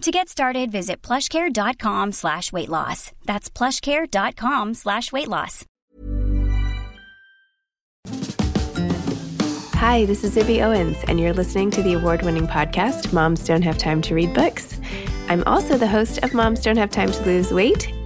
To get started, visit plushcare.com slash weight loss. That's plushcare.com slash weight loss. Hi, this is Zibby Owens, and you're listening to the award winning podcast, Moms Don't Have Time to Read Books. I'm also the host of Moms Don't Have Time to Lose Weight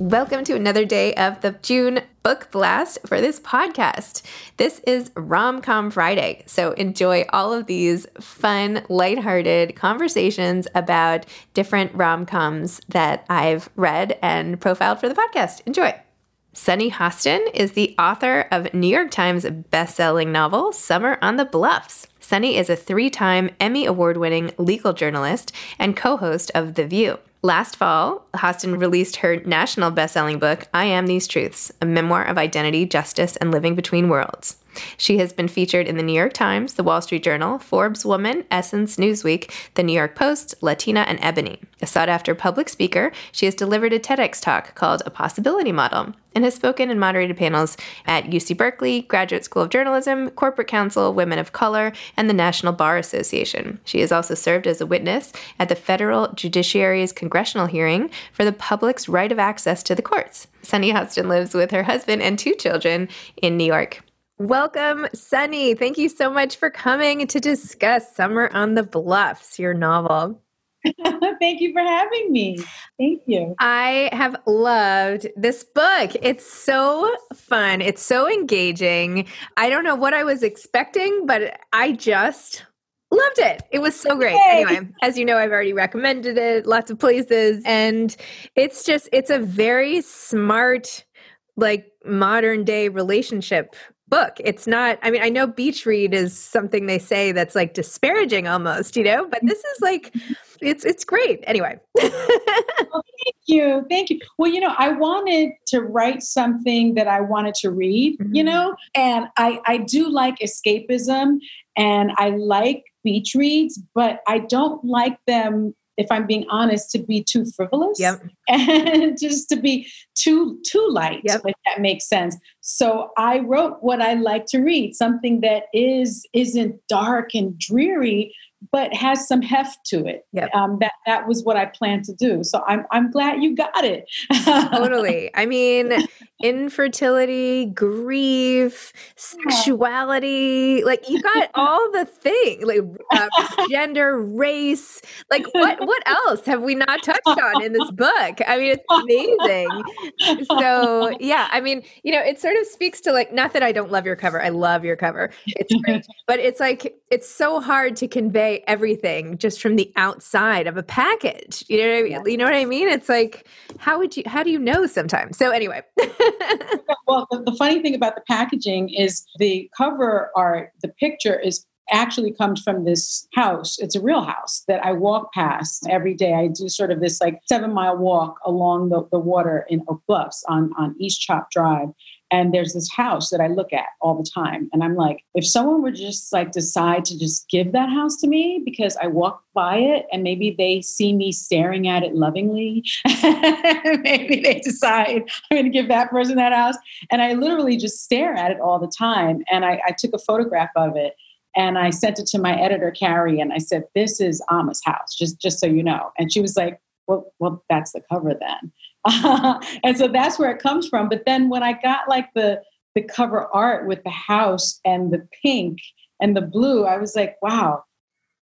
Welcome to another day of the June book blast for this podcast. This is Rom Com Friday. So enjoy all of these fun, lighthearted conversations about different rom coms that I've read and profiled for the podcast. Enjoy. Sunny Hostin is the author of New York Times best-selling novel Summer on the Bluffs. Sunny is a three-time Emmy award-winning legal journalist and co-host of The View. Last fall, Hostin released her national best-selling book, I Am These Truths, a memoir of identity, justice, and living between worlds. She has been featured in the New York Times, the Wall Street Journal, Forbes Woman, Essence, Newsweek, the New York Post, Latina, and Ebony. A sought after public speaker, she has delivered a TEDx talk called A Possibility Model and has spoken and moderated panels at UC Berkeley, Graduate School of Journalism, Corporate Council, Women of Color, and the National Bar Association. She has also served as a witness at the federal judiciary's congressional hearing for the public's right of access to the courts. Sunny Hostin lives with her husband and two children in New York. Welcome, Sunny. Thank you so much for coming to discuss Summer on the Bluffs, your novel. Thank you for having me. Thank you. I have loved this book. It's so fun. It's so engaging. I don't know what I was expecting, but I just loved it. It was so great. Yay. Anyway, as you know, I've already recommended it lots of places and it's just it's a very smart like modern day relationship book. It's not, I mean, I know beach read is something they say that's like disparaging almost, you know, but this is like, it's it's great. Anyway. well, thank you. Thank you. Well, you know, I wanted to write something that I wanted to read, mm-hmm. you know, and I I do like escapism and I like beach reads, but I don't like them if I'm being honest, to be too frivolous yep. and just to be too too light, yep. if that makes sense. So I wrote what I like to read, something that is isn't dark and dreary, but has some heft to it. Yep. Um, that that was what I planned to do. So I'm I'm glad you got it. totally. I mean, infertility, grief, sexuality. Like you got all the things, like uh, gender, race. Like what? What else have we not touched on in this book? I mean, it's amazing. So yeah, I mean, you know, it sort of speaks to like not that I don't love your cover. I love your cover. It's great, but it's like it's so hard to convey everything just from the outside of a package. You know what I mean? You know what I mean? It's like how would you? How do you know sometimes? So anyway. well, the, the funny thing about the packaging is the cover art, the picture is actually comes from this house. It's a real house that I walk past every day. I do sort of this like seven mile walk along the, the water in Oak Bluffs on, on East Chop Drive. And there's this house that I look at all the time. And I'm like, if someone would just like decide to just give that house to me because I walk by it and maybe they see me staring at it lovingly, maybe they decide I'm going to give that person that house. And I literally just stare at it all the time. And I, I took a photograph of it and I sent it to my editor, Carrie, and I said, This is Amma's house, just, just so you know. And she was like, Well, well, that's the cover then. and so that's where it comes from. But then when I got like the the cover art with the house and the pink and the blue, I was like, wow,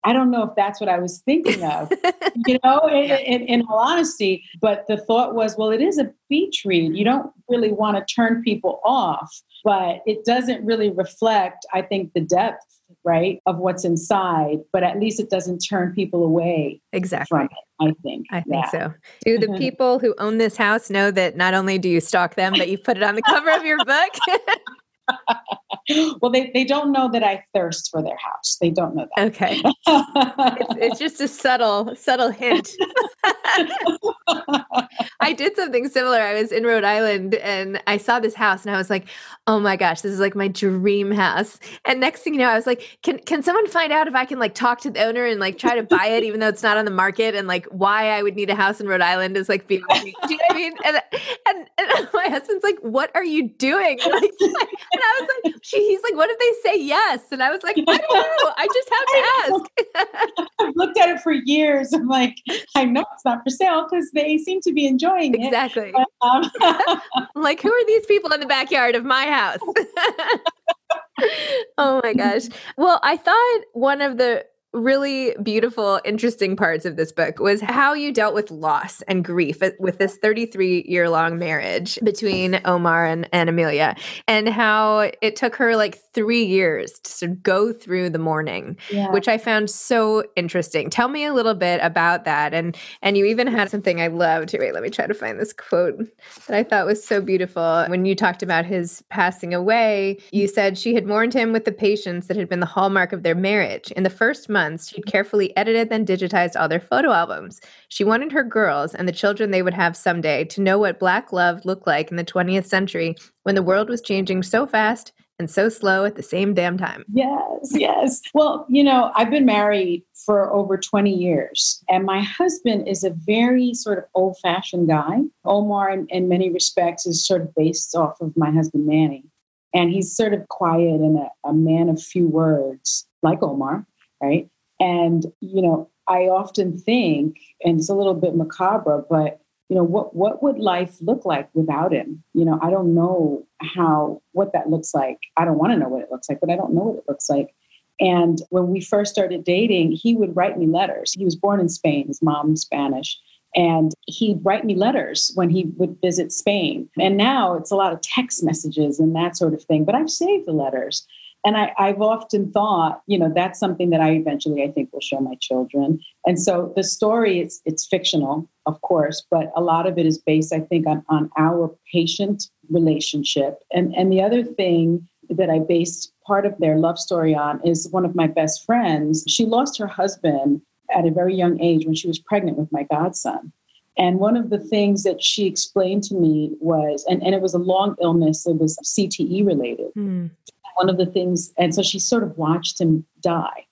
I don't know if that's what I was thinking of, you know, in, in, in, all honesty. But the thought was, well, it is a beach read. You don't really want to turn people off, but it doesn't really reflect, I think, the depth right, of what's inside, but at least it doesn't turn people away. Exactly. I think. I think yeah. so. Do the mm-hmm. people who own this house know that not only do you stalk them, but you put it on the cover of your book? well, they, they don't know that I thirst for their house. They don't know that. Okay. it's, it's just a subtle, subtle hint. I did something similar. I was in Rhode Island and I saw this house and I was like, oh my gosh, this is like my dream house. And next thing you know, I was like, can can someone find out if I can like talk to the owner and like try to buy it even though it's not on the market and like why I would need a house in Rhode Island is like being Do you know what I mean? And, and, and my husband's like, what are you doing? Like, and I was like, she, he's like, what if they say yes? And I was like, I don't know. I just have to ask. I've looked at it for years. I'm like, I know it's not for sale because they seem to be enjoying it. Exactly. But, um, like, who are these people in the backyard of my house? oh my gosh. Well, I thought one of the really beautiful, interesting parts of this book was how you dealt with loss and grief with this 33 year long marriage between Omar and, and Amelia, and how it took her like three years to sort of go through the mourning, yeah. which I found so interesting. Tell me a little bit about that. And and you even had something I loved. Wait, let me try to find this quote that I thought was so beautiful. When you talked about his passing away, you said she had mourned him with the patience that had been the hallmark of their marriage. In the first month, months, she'd carefully edited then digitized all their photo albums. She wanted her girls and the children they would have someday to know what Black love looked like in the 20th century when the world was changing so fast and so slow at the same damn time. Yes, yes. Well, you know, I've been married for over 20 years, and my husband is a very sort of old fashioned guy. Omar, in, in, many respects, is sort of based off of my husband, Manny. And he's sort of quiet and a, a man of few words, like Omar, right? And, you know, I often think, and it's a little bit macabre, but you know, what what would life look like without him? You know, I don't know how what that looks like. I don't want to know what it looks like, but I don't know what it looks like. And when we first started dating, he would write me letters. He was born in Spain, his mom's Spanish. And he'd write me letters when he would visit Spain. And now it's a lot of text messages and that sort of thing. But I've saved the letters. And I, have often thought, you know, that's something that I eventually I think will show my children. And so the story it's it's fictional, of course, but a lot of it is based, I think, on, on our patient relationship. And and the other thing that I based part of their love story on is one of my best friends. She lost her husband at a very young age when she was pregnant with my godson. And one of the things that she explained to me was, and, and it was a long illness, it was CTE related. Mm one of the things, and so she sort of watched him die.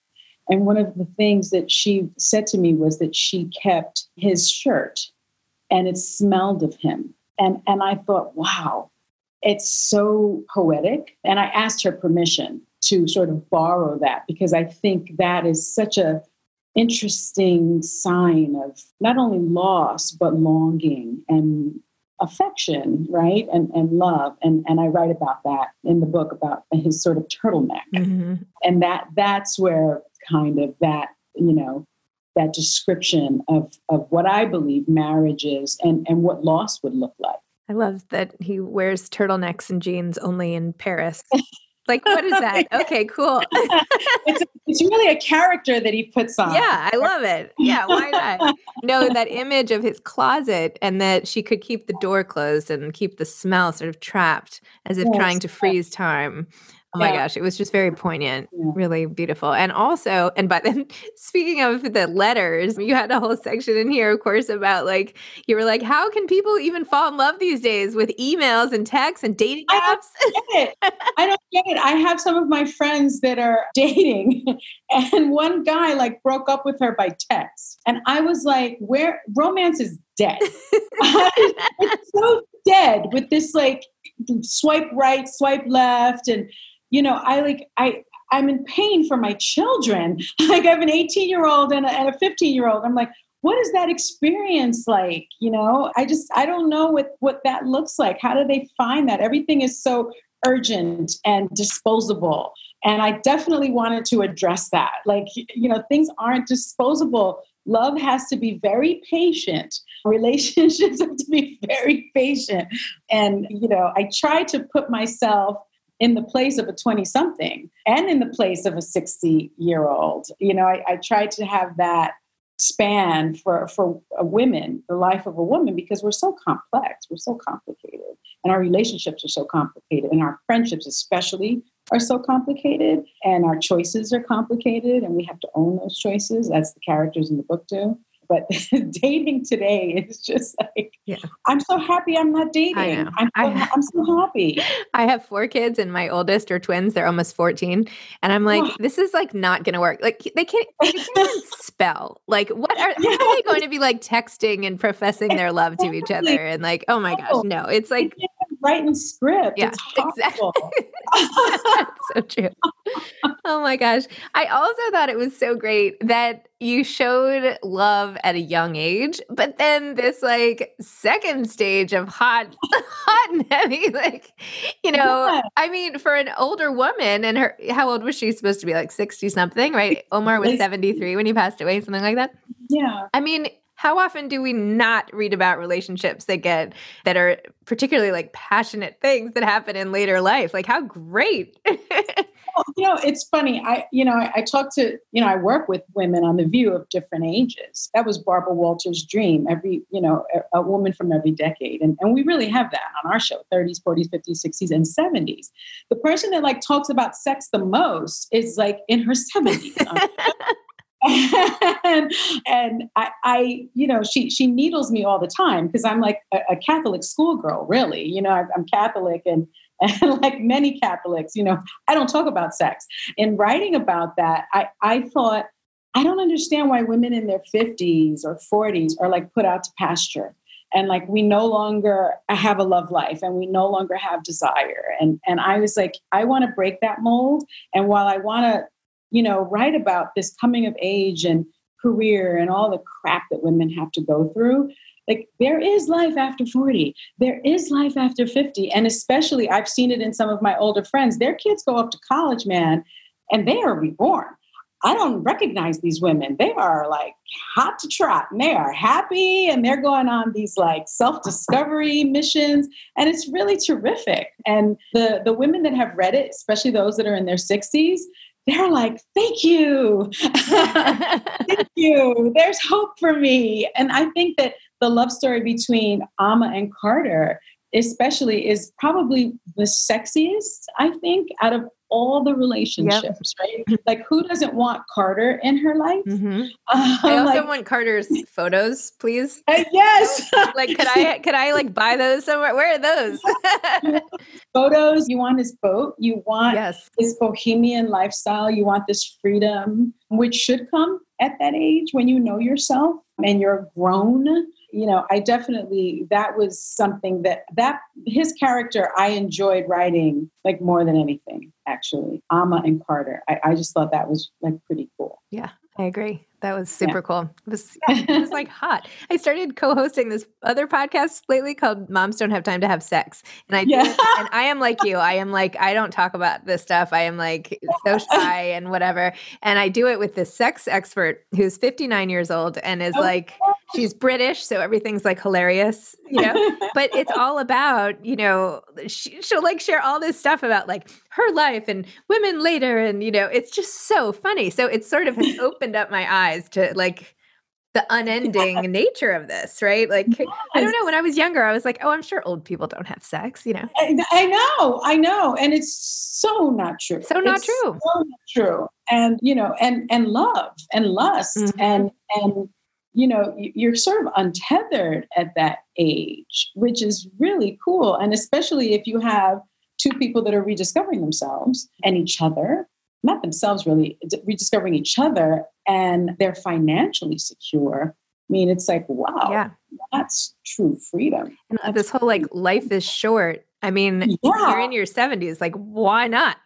And one of the things that she said to me was that she kept his shirt and it smelled of him. And, and I thought, wow, it's so poetic. And I asked her permission to sort of borrow that because I think that is such a interesting sign of not only loss but longing and affection, right? And and love. And and I write about that in the book about his sort of turtleneck. Mm-hmm. And that that's where kind of that, you know, that description of of what I believe marriage is and, and what loss would look like. I love that he wears turtlenecks and jeans only in Paris. Like, what is that? Okay, cool. it's, it's really a character that he puts on. Yeah, I love it. Yeah, why not? no, that image of his closet and that she could keep the door closed and keep the smell sort of trapped as if yes, trying to freeze time. Oh my gosh, it was just very poignant, yeah. really beautiful. And also, and but then speaking of the letters, you had a whole section in here, of course, about like you were like, how can people even fall in love these days with emails and texts and dating apps? I don't get it. I don't get it. I have some of my friends that are dating, and one guy like broke up with her by text. And I was like, where romance is dead. it's so dead with this like swipe right, swipe left, and you know, I like, I, I'm in pain for my children. Like I have an 18 year old and a 15 year old. I'm like, what is that experience like? You know, I just, I don't know what, what that looks like. How do they find that? Everything is so urgent and disposable. And I definitely wanted to address that. Like, you know, things aren't disposable. Love has to be very patient. Relationships have to be very patient. And, you know, I try to put myself in the place of a 20 something and in the place of a 60 year old. You know, I, I try to have that span for, for a women, the life of a woman, because we're so complex, we're so complicated, and our relationships are so complicated, and our friendships, especially, are so complicated, and our choices are complicated, and we have to own those choices, as the characters in the book do. But dating today is just like, yeah. I'm so happy I'm not dating. I know. I'm, so, I, am so happy. I have four kids, and my oldest are twins. They're almost 14. And I'm like, this is like not going to work. Like, they can't, they can't even spell. Like, what are, yeah. are, they going to be like texting and professing their love to each other? And like, oh my gosh, no, it's like, writing script. Yeah, exactly. so true. Oh my gosh. I also thought it was so great that you showed love at a young age, but then this like second stage of hot, hot and heavy, like, you know, yeah. I mean, for an older woman and her, how old was she supposed to be? Like 60 something, right? Omar was 73 when he passed away, something like that. Yeah. I mean, how often do we not read about relationships that get that are particularly like passionate things that happen in later life? Like how great. Well, you know it's funny i you know I, I, talk to you know i work with women on the view of different ages. That was barbara walters dream every you know a, a woman from every decade and, and we really have that on our show 30s 40s 50s 60s and 70s the person that like talks about sex the most is like in her 70s and, and I, I, you know, she she needles me all the time because I'm like a, a Catholic schoolgirl, really. You know, I, I'm Catholic and and like many Catholics, you know, I don't talk about sex. In writing about that, I, I thought, I don't understand why women in their 50s or 40s are like put out to pasture. And like we no longer have a love life and we no longer have desire. And and I was like, I want to break that mold. And while I want to you know, write about this coming of age and career and all the crap that women have to go through. Like, there is life after 40, there is life after 50. And especially, I've seen it in some of my older friends. Their kids go up to college, man, and they are reborn. I don't recognize these women. They are like hot to trot and they are happy and they're going on these like self-discovery missions and it's really terrific. And the the women that have read it, especially those that are in their 60s, they're like, thank you. thank you. There's hope for me. And I think that the love story between Amma and Carter, especially, is probably the sexiest, I think, out of all the relationships, yep. right? Like, who doesn't want Carter in her life? Mm-hmm. Um, I also like, want Carter's photos, please. Uh, yes. like, could I could I like buy those somewhere? Where are those? photos. You want his boat. You want yes. his bohemian lifestyle. You want this freedom, which should come at that age when you know yourself and you're grown you know i definitely that was something that that his character i enjoyed writing like more than anything actually amma and carter I, I just thought that was like pretty cool yeah I agree. That was super yeah. cool. It was, it was like hot. I started co-hosting this other podcast lately called "Moms Don't Have Time to Have Sex," and I yeah. and I am like you. I am like I don't talk about this stuff. I am like so shy and whatever. And I do it with this sex expert who's 59 years old and is oh, like she's British, so everything's like hilarious, you know. but it's all about you know she, she'll like share all this stuff about like her life and women later, and you know it's just so funny. So it sort of has opened up my eyes eyes to like the unending yeah. nature of this, right? Like, yes. I don't know. When I was younger, I was like, oh, I'm sure old people don't have sex, you know? I, I know, I know. And it's so not true. So not it's true. So not true. And, you know, and, and love and lust mm-hmm. and, and, you know, you're sort of untethered at that age, which is really cool. And especially if you have two people that are rediscovering themselves and each other not themselves really, rediscovering each other and they're financially secure. I mean, it's like, wow, yeah. that's true freedom. And that's this whole like life is short. I mean, yeah. you're in your 70s, like, why not?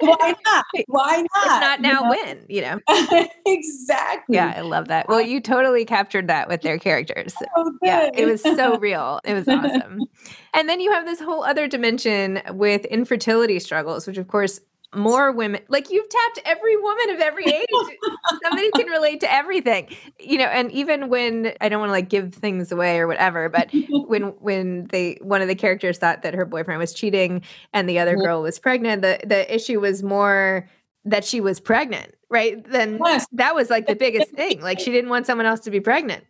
why not? Why not? If not now, you know? when? You know? exactly. Yeah, I love that. Well, you totally captured that with their characters. Oh, yeah, it was so real. It was awesome. and then you have this whole other dimension with infertility struggles, which, of course, more women like you've tapped every woman of every age. Somebody can relate to everything. You know and even when i don't want to like give things away or whatever but when when they one of the characters thought that her boyfriend was cheating and the other girl was pregnant the the issue was more that she was pregnant right? Then yes. that was like the biggest thing like she didn't want someone else to be pregnant.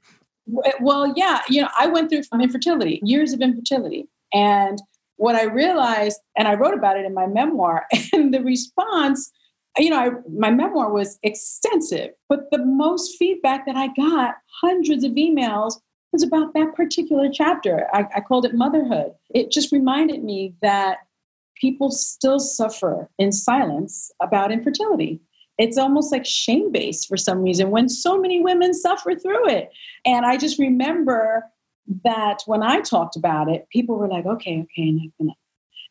Well yeah you know i went through infertility years of infertility and what I realized, and I wrote about it in my memoir, and the response, you know, I, my memoir was extensive, but the most feedback that I got, hundreds of emails, was about that particular chapter. I, I called it motherhood. It just reminded me that people still suffer in silence about infertility. It's almost like shame based for some reason when so many women suffer through it. And I just remember that when I talked about it, people were like, okay, okay, enough, enough.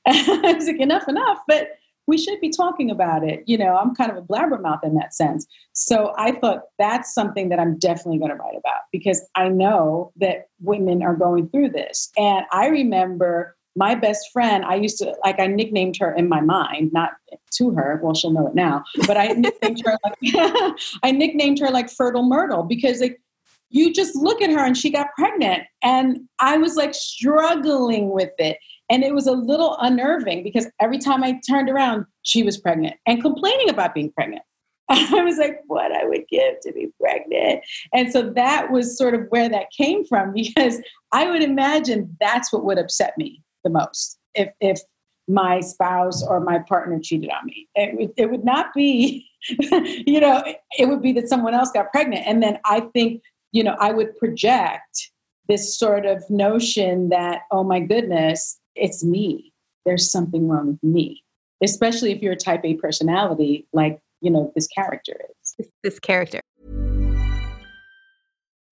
I was like, enough, enough. But we should be talking about it. You know, I'm kind of a blabbermouth in that sense. So I thought that's something that I'm definitely going to write about because I know that women are going through this. And I remember my best friend, I used to like I nicknamed her in my mind, not to her. Well, she'll know it now, but I nicknamed her like I nicknamed her like Fertile Myrtle because like you just look at her and she got pregnant. And I was like struggling with it. And it was a little unnerving because every time I turned around, she was pregnant and complaining about being pregnant. I was like, what I would give to be pregnant. And so that was sort of where that came from because I would imagine that's what would upset me the most if, if my spouse or my partner cheated on me. It would, it would not be, you know, it would be that someone else got pregnant. And then I think you know, I would project this sort of notion that, oh my goodness, it's me. There's something wrong with me, especially if you're a type A personality like, you know, this character is. This character.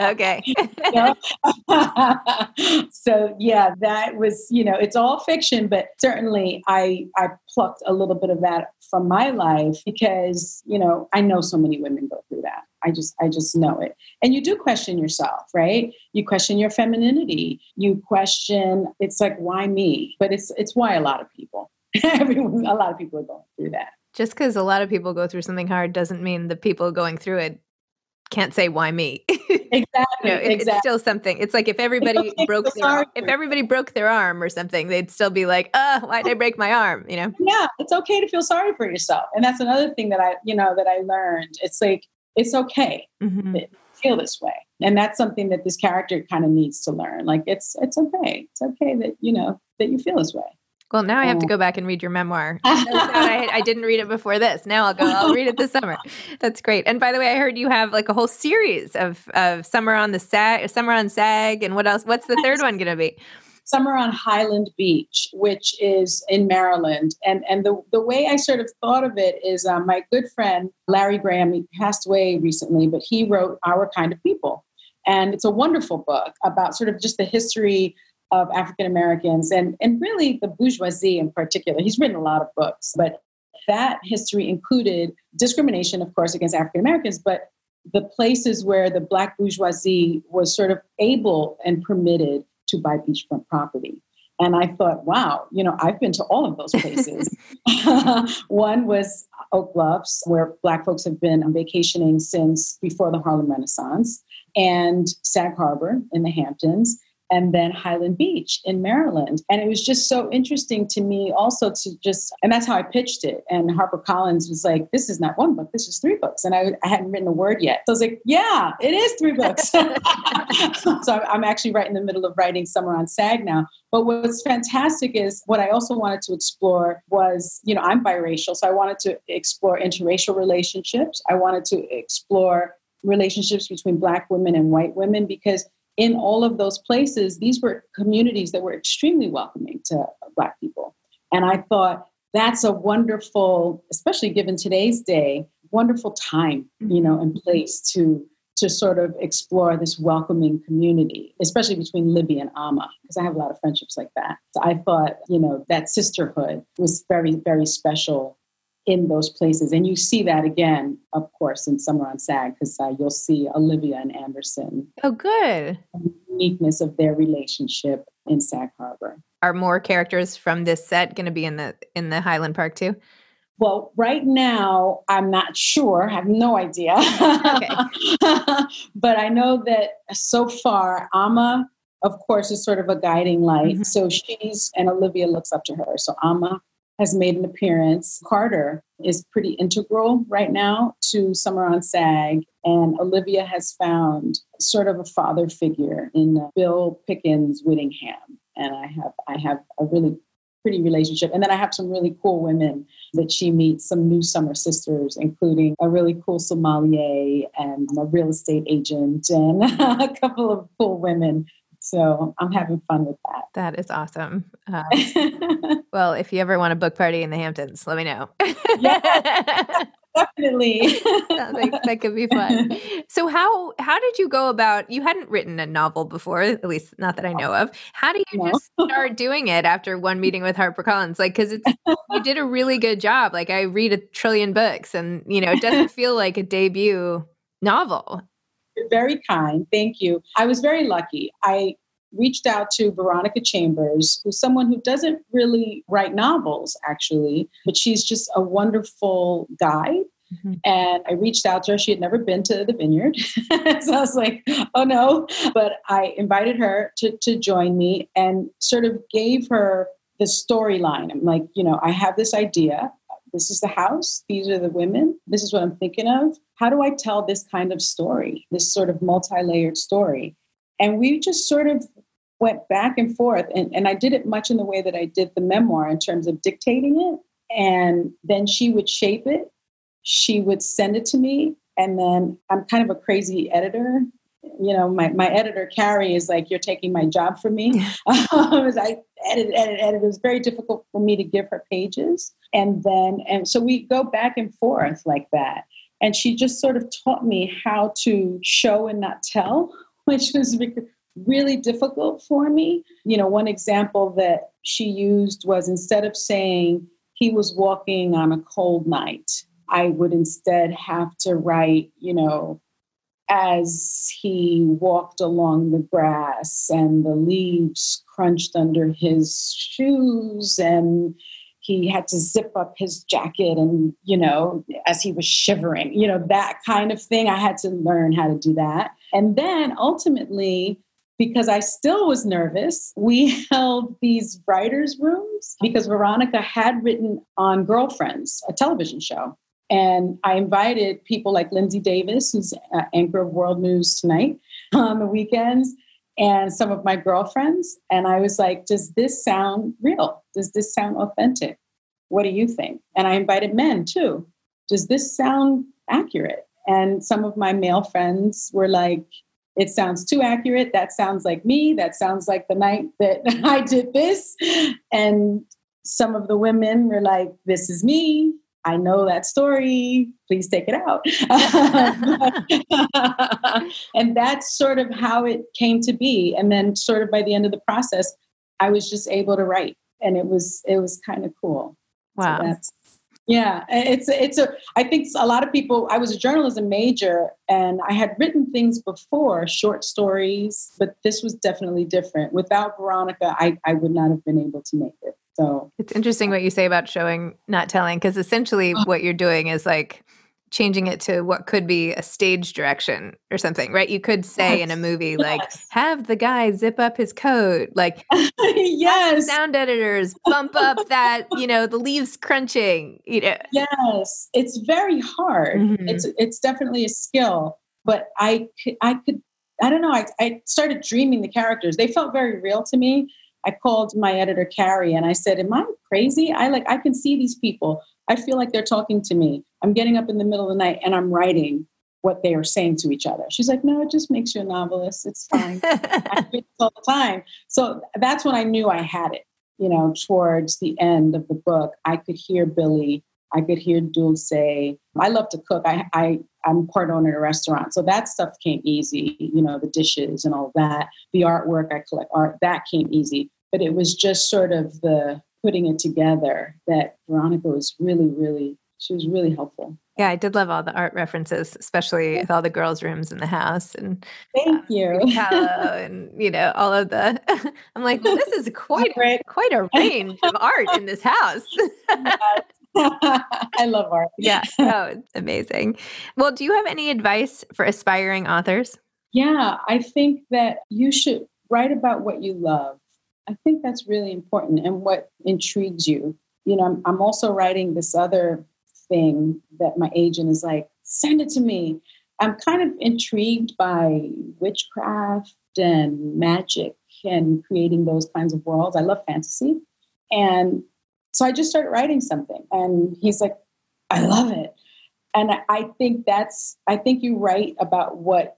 Okay. so yeah, that was, you know, it's all fiction, but certainly I I plucked a little bit of that from my life because, you know, I know so many women go through that. I just I just know it. And you do question yourself, right? You question your femininity. You question it's like why me? But it's it's why a lot of people. Everyone a lot of people are going through that. Just because a lot of people go through something hard doesn't mean the people going through it can't say why me. exactly. you know, it, exactly. It's still something. It's like if everybody broke their arm, if everybody broke their arm or something, they'd still be like, "Uh, oh, why did I break my arm?" You know. Yeah, it's okay to feel sorry for yourself, and that's another thing that I, you know, that I learned. It's like it's okay mm-hmm. to feel this way, and that's something that this character kind of needs to learn. Like it's it's okay. It's okay that you know that you feel this way. Well, now I have to go back and read your memoir. I, I, didn't read it before this. Now I'll go. I'll read it this summer. That's great. And by the way, I heard you have like a whole series of of summer on the sag, summer on sag, and what else? What's the third one going to be? Summer on Highland Beach, which is in Maryland. And and the the way I sort of thought of it is um, my good friend Larry Graham. He passed away recently, but he wrote Our Kind of People. And it's a wonderful book about sort of just the history of African Americans and, and really the bourgeoisie in particular. He's written a lot of books, but that history included discrimination, of course, against African Americans, but the places where the black bourgeoisie was sort of able and permitted to buy beachfront property. And I thought, wow, you know, I've been to all of those places. One was Oak Bluffs, where Black folks have been vacationing since before the Harlem Renaissance, and Sag Harbor in the Hamptons, and then Highland Beach in Maryland. And it was just so interesting to me also to just, and that's how I pitched it. And HarperCollins was like, this is not one book, this is three books. And I, I hadn't written a word yet. So I was like, yeah, it is three books. so I'm actually right in the middle of writing Summer on SAG now. But what's fantastic is what I also wanted to explore was, you know, I'm biracial. So I wanted to explore interracial relationships. I wanted to explore relationships between Black women and white women because in all of those places, these were communities that were extremely welcoming to Black people. And I thought that's a wonderful, especially given today's day, wonderful time, you know, and mm-hmm. place to to sort of explore this welcoming community, especially between Libby and Amma, because I have a lot of friendships like that. So I thought, you know, that sisterhood was very, very special in those places. And you see that again, of course, in Summer on SAG, because uh, you'll see Olivia and Anderson. Oh, good. uniqueness of their relationship in Sag Harbor. Are more characters from this set going to be in the in the Highland Park too? Well, right now, I'm not sure. I have no idea. Okay. but I know that so far, Amma, of course, is sort of a guiding light. Mm-hmm. So she's, and Olivia looks up to her. So Amma has made an appearance. Carter is pretty integral right now to Summer on SAG, and Olivia has found sort of a father figure in uh, Bill Pickens Whittingham, and I have I have a really pretty relationship. And then I have some really cool women that she meets, some new summer sisters, including a really cool sommelier and a real estate agent and a couple of cool women so I'm having fun with that. That is awesome. Um, well, if you ever want a book party in the Hamptons, let me know. yes, definitely. that, that could be fun. So how how did you go about? You hadn't written a novel before, at least not that I know of. How do you no. just start doing it after one meeting with HarperCollins? Like, because it's you did a really good job. Like, I read a trillion books, and you know, it doesn't feel like a debut novel. You're very kind. Thank you. I was very lucky. I reached out to Veronica Chambers, who's someone who doesn't really write novels, actually, but she's just a wonderful guide. Mm-hmm. And I reached out to her. She had never been to the vineyard. so I was like, oh no. But I invited her to, to join me and sort of gave her the storyline. I'm like, you know, I have this idea. This is the house. These are the women. This is what I'm thinking of. How do I tell this kind of story, this sort of multi layered story? And we just sort of went back and forth. And, and I did it much in the way that I did the memoir in terms of dictating it. And then she would shape it, she would send it to me. And then I'm kind of a crazy editor. You know, my, my editor, Carrie, is like, You're taking my job from me. I edit, edit, edit. It was very difficult for me to give her pages. And then, and so we go back and forth like that. And she just sort of taught me how to show and not tell, which was really difficult for me. You know, one example that she used was instead of saying he was walking on a cold night, I would instead have to write, you know, as he walked along the grass and the leaves crunched under his shoes and he had to zip up his jacket and you know as he was shivering you know that kind of thing i had to learn how to do that and then ultimately because I still was nervous, we held these writers' rooms because Veronica had written on Girlfriends, a television show. And I invited people like Linsey Davis, who's uh, anchor of World News Tonight on the weekends, and some of my girlfriends. And I was like, Does this sound real? Does this sound authentic? What do you think? And I invited men too. Does this sound accurate? And some of my male friends were like, it sounds too accurate. That sounds like me. That sounds like the night that I did this. And some of the women were like, this is me. I know that story. Please take it out. and that's sort of how it came to be. And then sort of by the end of the process, I was just able to write. And it was it was kind of cool. Wow. So yeah, it's it's a. I think a lot of people. I was a journalism major, and I had written things before, short stories, but this was definitely different. Without Veronica, I I would not have been able to make it. So it's interesting what you say about showing, not telling, because essentially what you're doing is like changing it to what could be a stage direction or something, right? You could say yes. in a movie, like, yes. have the guy zip up his coat, like, yes, sound editors bump up that, you know, the leaves crunching, you know. Yes, it's very hard. Mm-hmm. It's it's definitely a skill, but I I could I don't know. I, I started dreaming the characters. They felt very real to me. I called my editor Carrie and I said, "Am I crazy? I like I can see these people. I feel like they're talking to me. I'm getting up in the middle of the night and I'm writing what they are saying to each other. She's like, no, it just makes you a novelist. It's fine. I do it all the time. So that's when I knew I had it. You know, towards the end of the book, I could hear Billy. I could hear Dulce. I love to cook. I, I I'm part owner of a restaurant, so that stuff came easy. You know, the dishes and all that. The artwork I collect art that came easy. But it was just sort of the putting it together that Veronica was really, really, she was really helpful. Yeah, I did love all the art references, especially with all the girls' rooms in the house and thank uh, you, and you know all of the. I'm like, well, this is quite quite a range of art in this house. I love art. Yeah, oh, it's amazing. Well, do you have any advice for aspiring authors? Yeah, I think that you should write about what you love I think that's really important and what intrigues you. You know, I'm, I'm also writing this other thing that my agent is like, send it to me. I'm kind of intrigued by witchcraft and magic and creating those kinds of worlds. I love fantasy. And so I just started writing something. And he's like, I love it. And I think that's, I think you write about what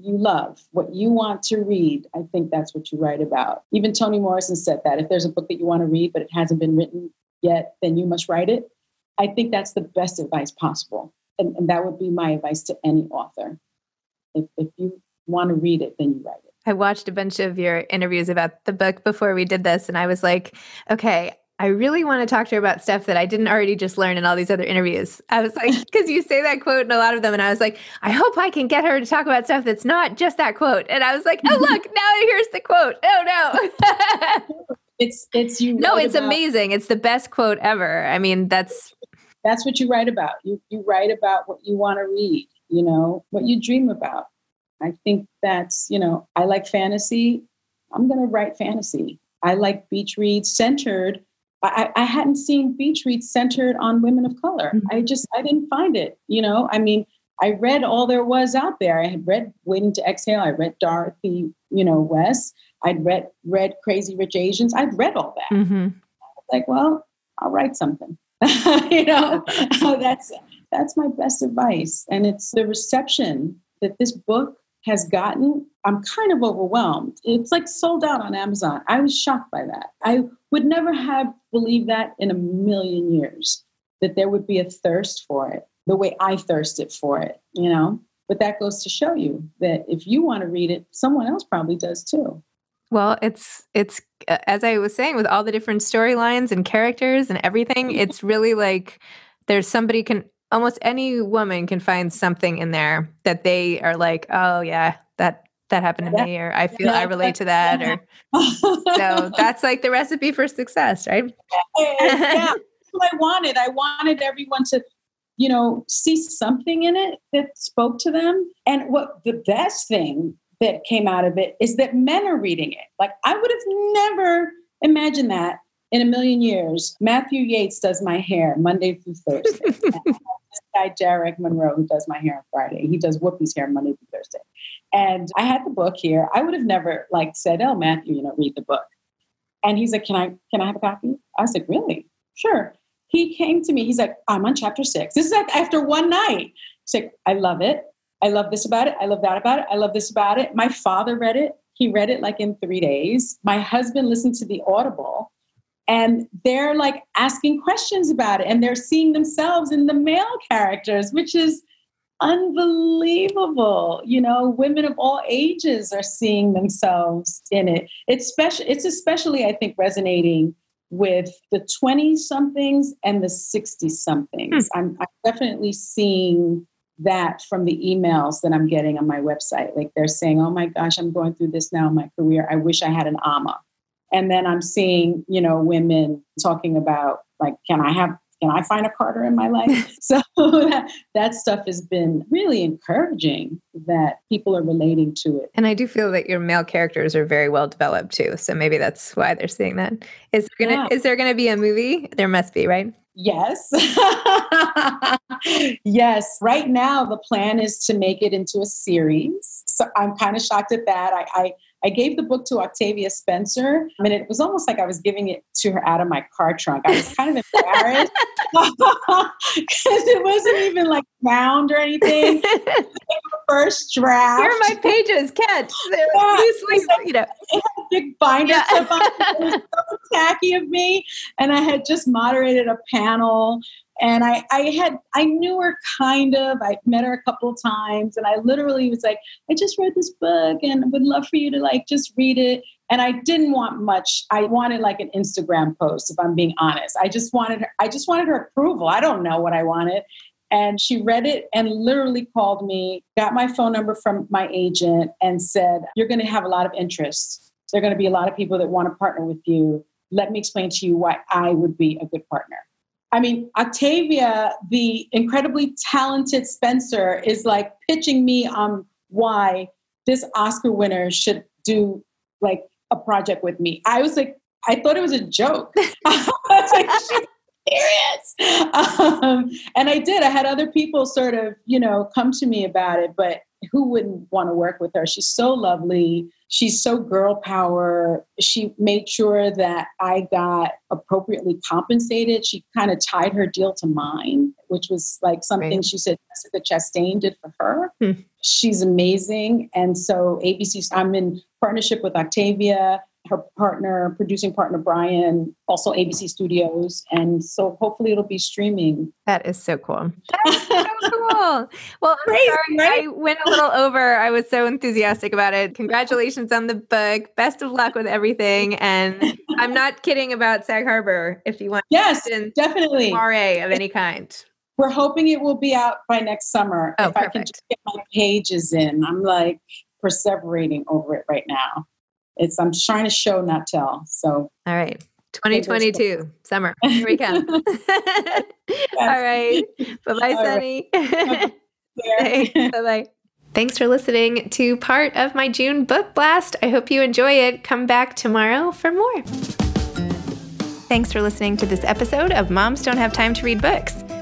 you love, what you want to read, I think that's what you write about. Even Toni Morrison said that if there's a book that you want to read, but it hasn't been written yet, then you must write it. I think that's the best advice possible. And, and that would be my advice to any author. If, if you want to read it, then you write it. I watched a bunch of your interviews about the book before we did this, and I was like, okay, I really want to talk to her about stuff that I didn't already just learn in all these other interviews. I was like, because you say that quote in a lot of them. And I was like, I hope I can get her to talk about stuff that's not just that quote. And I was like, oh, look, now here's the quote. Oh, no. it's, it's you. No, it's about, amazing. It's the best quote ever. I mean, that's. That's what you write about. You, you write about what you want to read, you know, what you dream about. I think that's, you know, I like fantasy. I'm going to write fantasy. I like beach reads centered I, I hadn't seen beach reads centered on women of color. Mm-hmm. I just I didn't find it. You know, I mean, I read all there was out there. I had read Waiting to Exhale. I read Dorothy, you know, West. I'd read read Crazy Rich Asians. I'd read all that. Mm-hmm. Like, well, I'll write something. you know, that's that's my best advice. And it's the reception that this book has gotten. I'm kind of overwhelmed. It's like sold out on Amazon. I was shocked by that. I would never have believed that in a million years that there would be a thirst for it. the way I thirsted for it, you know? But that goes to show you that if you want to read it, someone else probably does too. Well, it's it's uh, as I was saying with all the different storylines and characters and everything, it's really like there's somebody can almost any woman can find something in there that they are like, "Oh yeah, that that happened to yeah. me or I feel yeah. I relate to that or so that's like the recipe for success, right? yeah. I wanted. I wanted everyone to you know, see something in it that spoke to them. And what the best thing that came out of it is that men are reading it. Like I would have never imagined that in a million years. Matthew Yates does my hair Monday through Thursday. this guy Derek Monroe who does my hair on Friday. He does Whoopi's hair Monday through Thursday. And I had the book here. I would have never like said, "Oh, Matthew, you know, read the book." And he's like, "Can I? Can I have a copy?" I said, "Really? Sure." He came to me. He's like, "I'm on chapter six. This is like after one night." He's like, "I love it. I love this about it. I love that about it. I love this about it. My father read it. He read it like in three days. My husband listened to the Audible and they're like asking questions about it and they're seeing themselves in the male characters, which is unbelievable. You know, women of all ages are seeing themselves in it. It's special, it's especially, I think, resonating with the 20 somethings and the 60 somethings. Hmm. I'm, I'm definitely seeing that from the emails that I'm getting on my website. Like they're saying, oh my gosh, I'm going through this now in my career. I wish I had an Ama. And then I'm seeing, you know, women talking about like, can I have, can I find a Carter in my life? so that, that stuff has been really encouraging that people are relating to it. And I do feel that your male characters are very well developed too. So maybe that's why they're seeing that. Is there gonna, yeah. is there gonna be a movie? There must be, right? Yes. yes. Right now, the plan is to make it into a series. So I'm kind of shocked at that. I, I, I gave the book to Octavia Spencer. I mean, it was almost like I was giving it to her out of my car trunk. I was kind of embarrassed because it wasn't even like bound or anything. First draft. Here are my pages, catch. They're yeah, loosely, you know. It had a big binder yeah. It was so tacky of me. And I had just moderated a panel and I, I had I knew her kind of. I met her a couple of times, and I literally was like, I just read this book and would love for you to like just read it. And I didn't want much. I wanted like an Instagram post, if I'm being honest. I just wanted her, I just wanted her approval. I don't know what I wanted. And she read it and literally called me, got my phone number from my agent, and said, You're going to have a lot of interest. There are going to be a lot of people that want to partner with you. Let me explain to you why I would be a good partner. I mean, Octavia, the incredibly talented Spencer, is like pitching me on why this Oscar winner should do like a project with me. I was like, I thought it was a joke. I was like, she's serious. Um, and I did. I had other people sort of, you know, come to me about it, but who wouldn't want to work with her? She's so lovely. She's so girl power. She made sure that I got appropriately compensated. She kind of tied her deal to mine, which was like something right. she said Jessica Chastain did for her. Hmm. She's amazing. And so ABC, I'm in partnership with Octavia her partner, producing partner Brian, also ABC Studios. And so hopefully it'll be streaming. That is so cool. That's so cool. Well, I'm Crazy, sorry right? I went a little over. I was so enthusiastic about it. Congratulations on the book. Best of luck with everything. And I'm not kidding about Sag Harbor if you want yes, definitely. RA of any kind. We're hoping it will be out by next summer. Oh, if perfect. I can just get my pages in. I'm like perseverating over it right now it's I'm trying to show, not tell. So all right. 2022 summer. Here we come. yes. All right. Bye bye, Sunny. Right. bye bye. Thanks for listening to part of my June book blast. I hope you enjoy it. Come back tomorrow for more. Thanks for listening to this episode of Moms Don't Have Time to Read Books.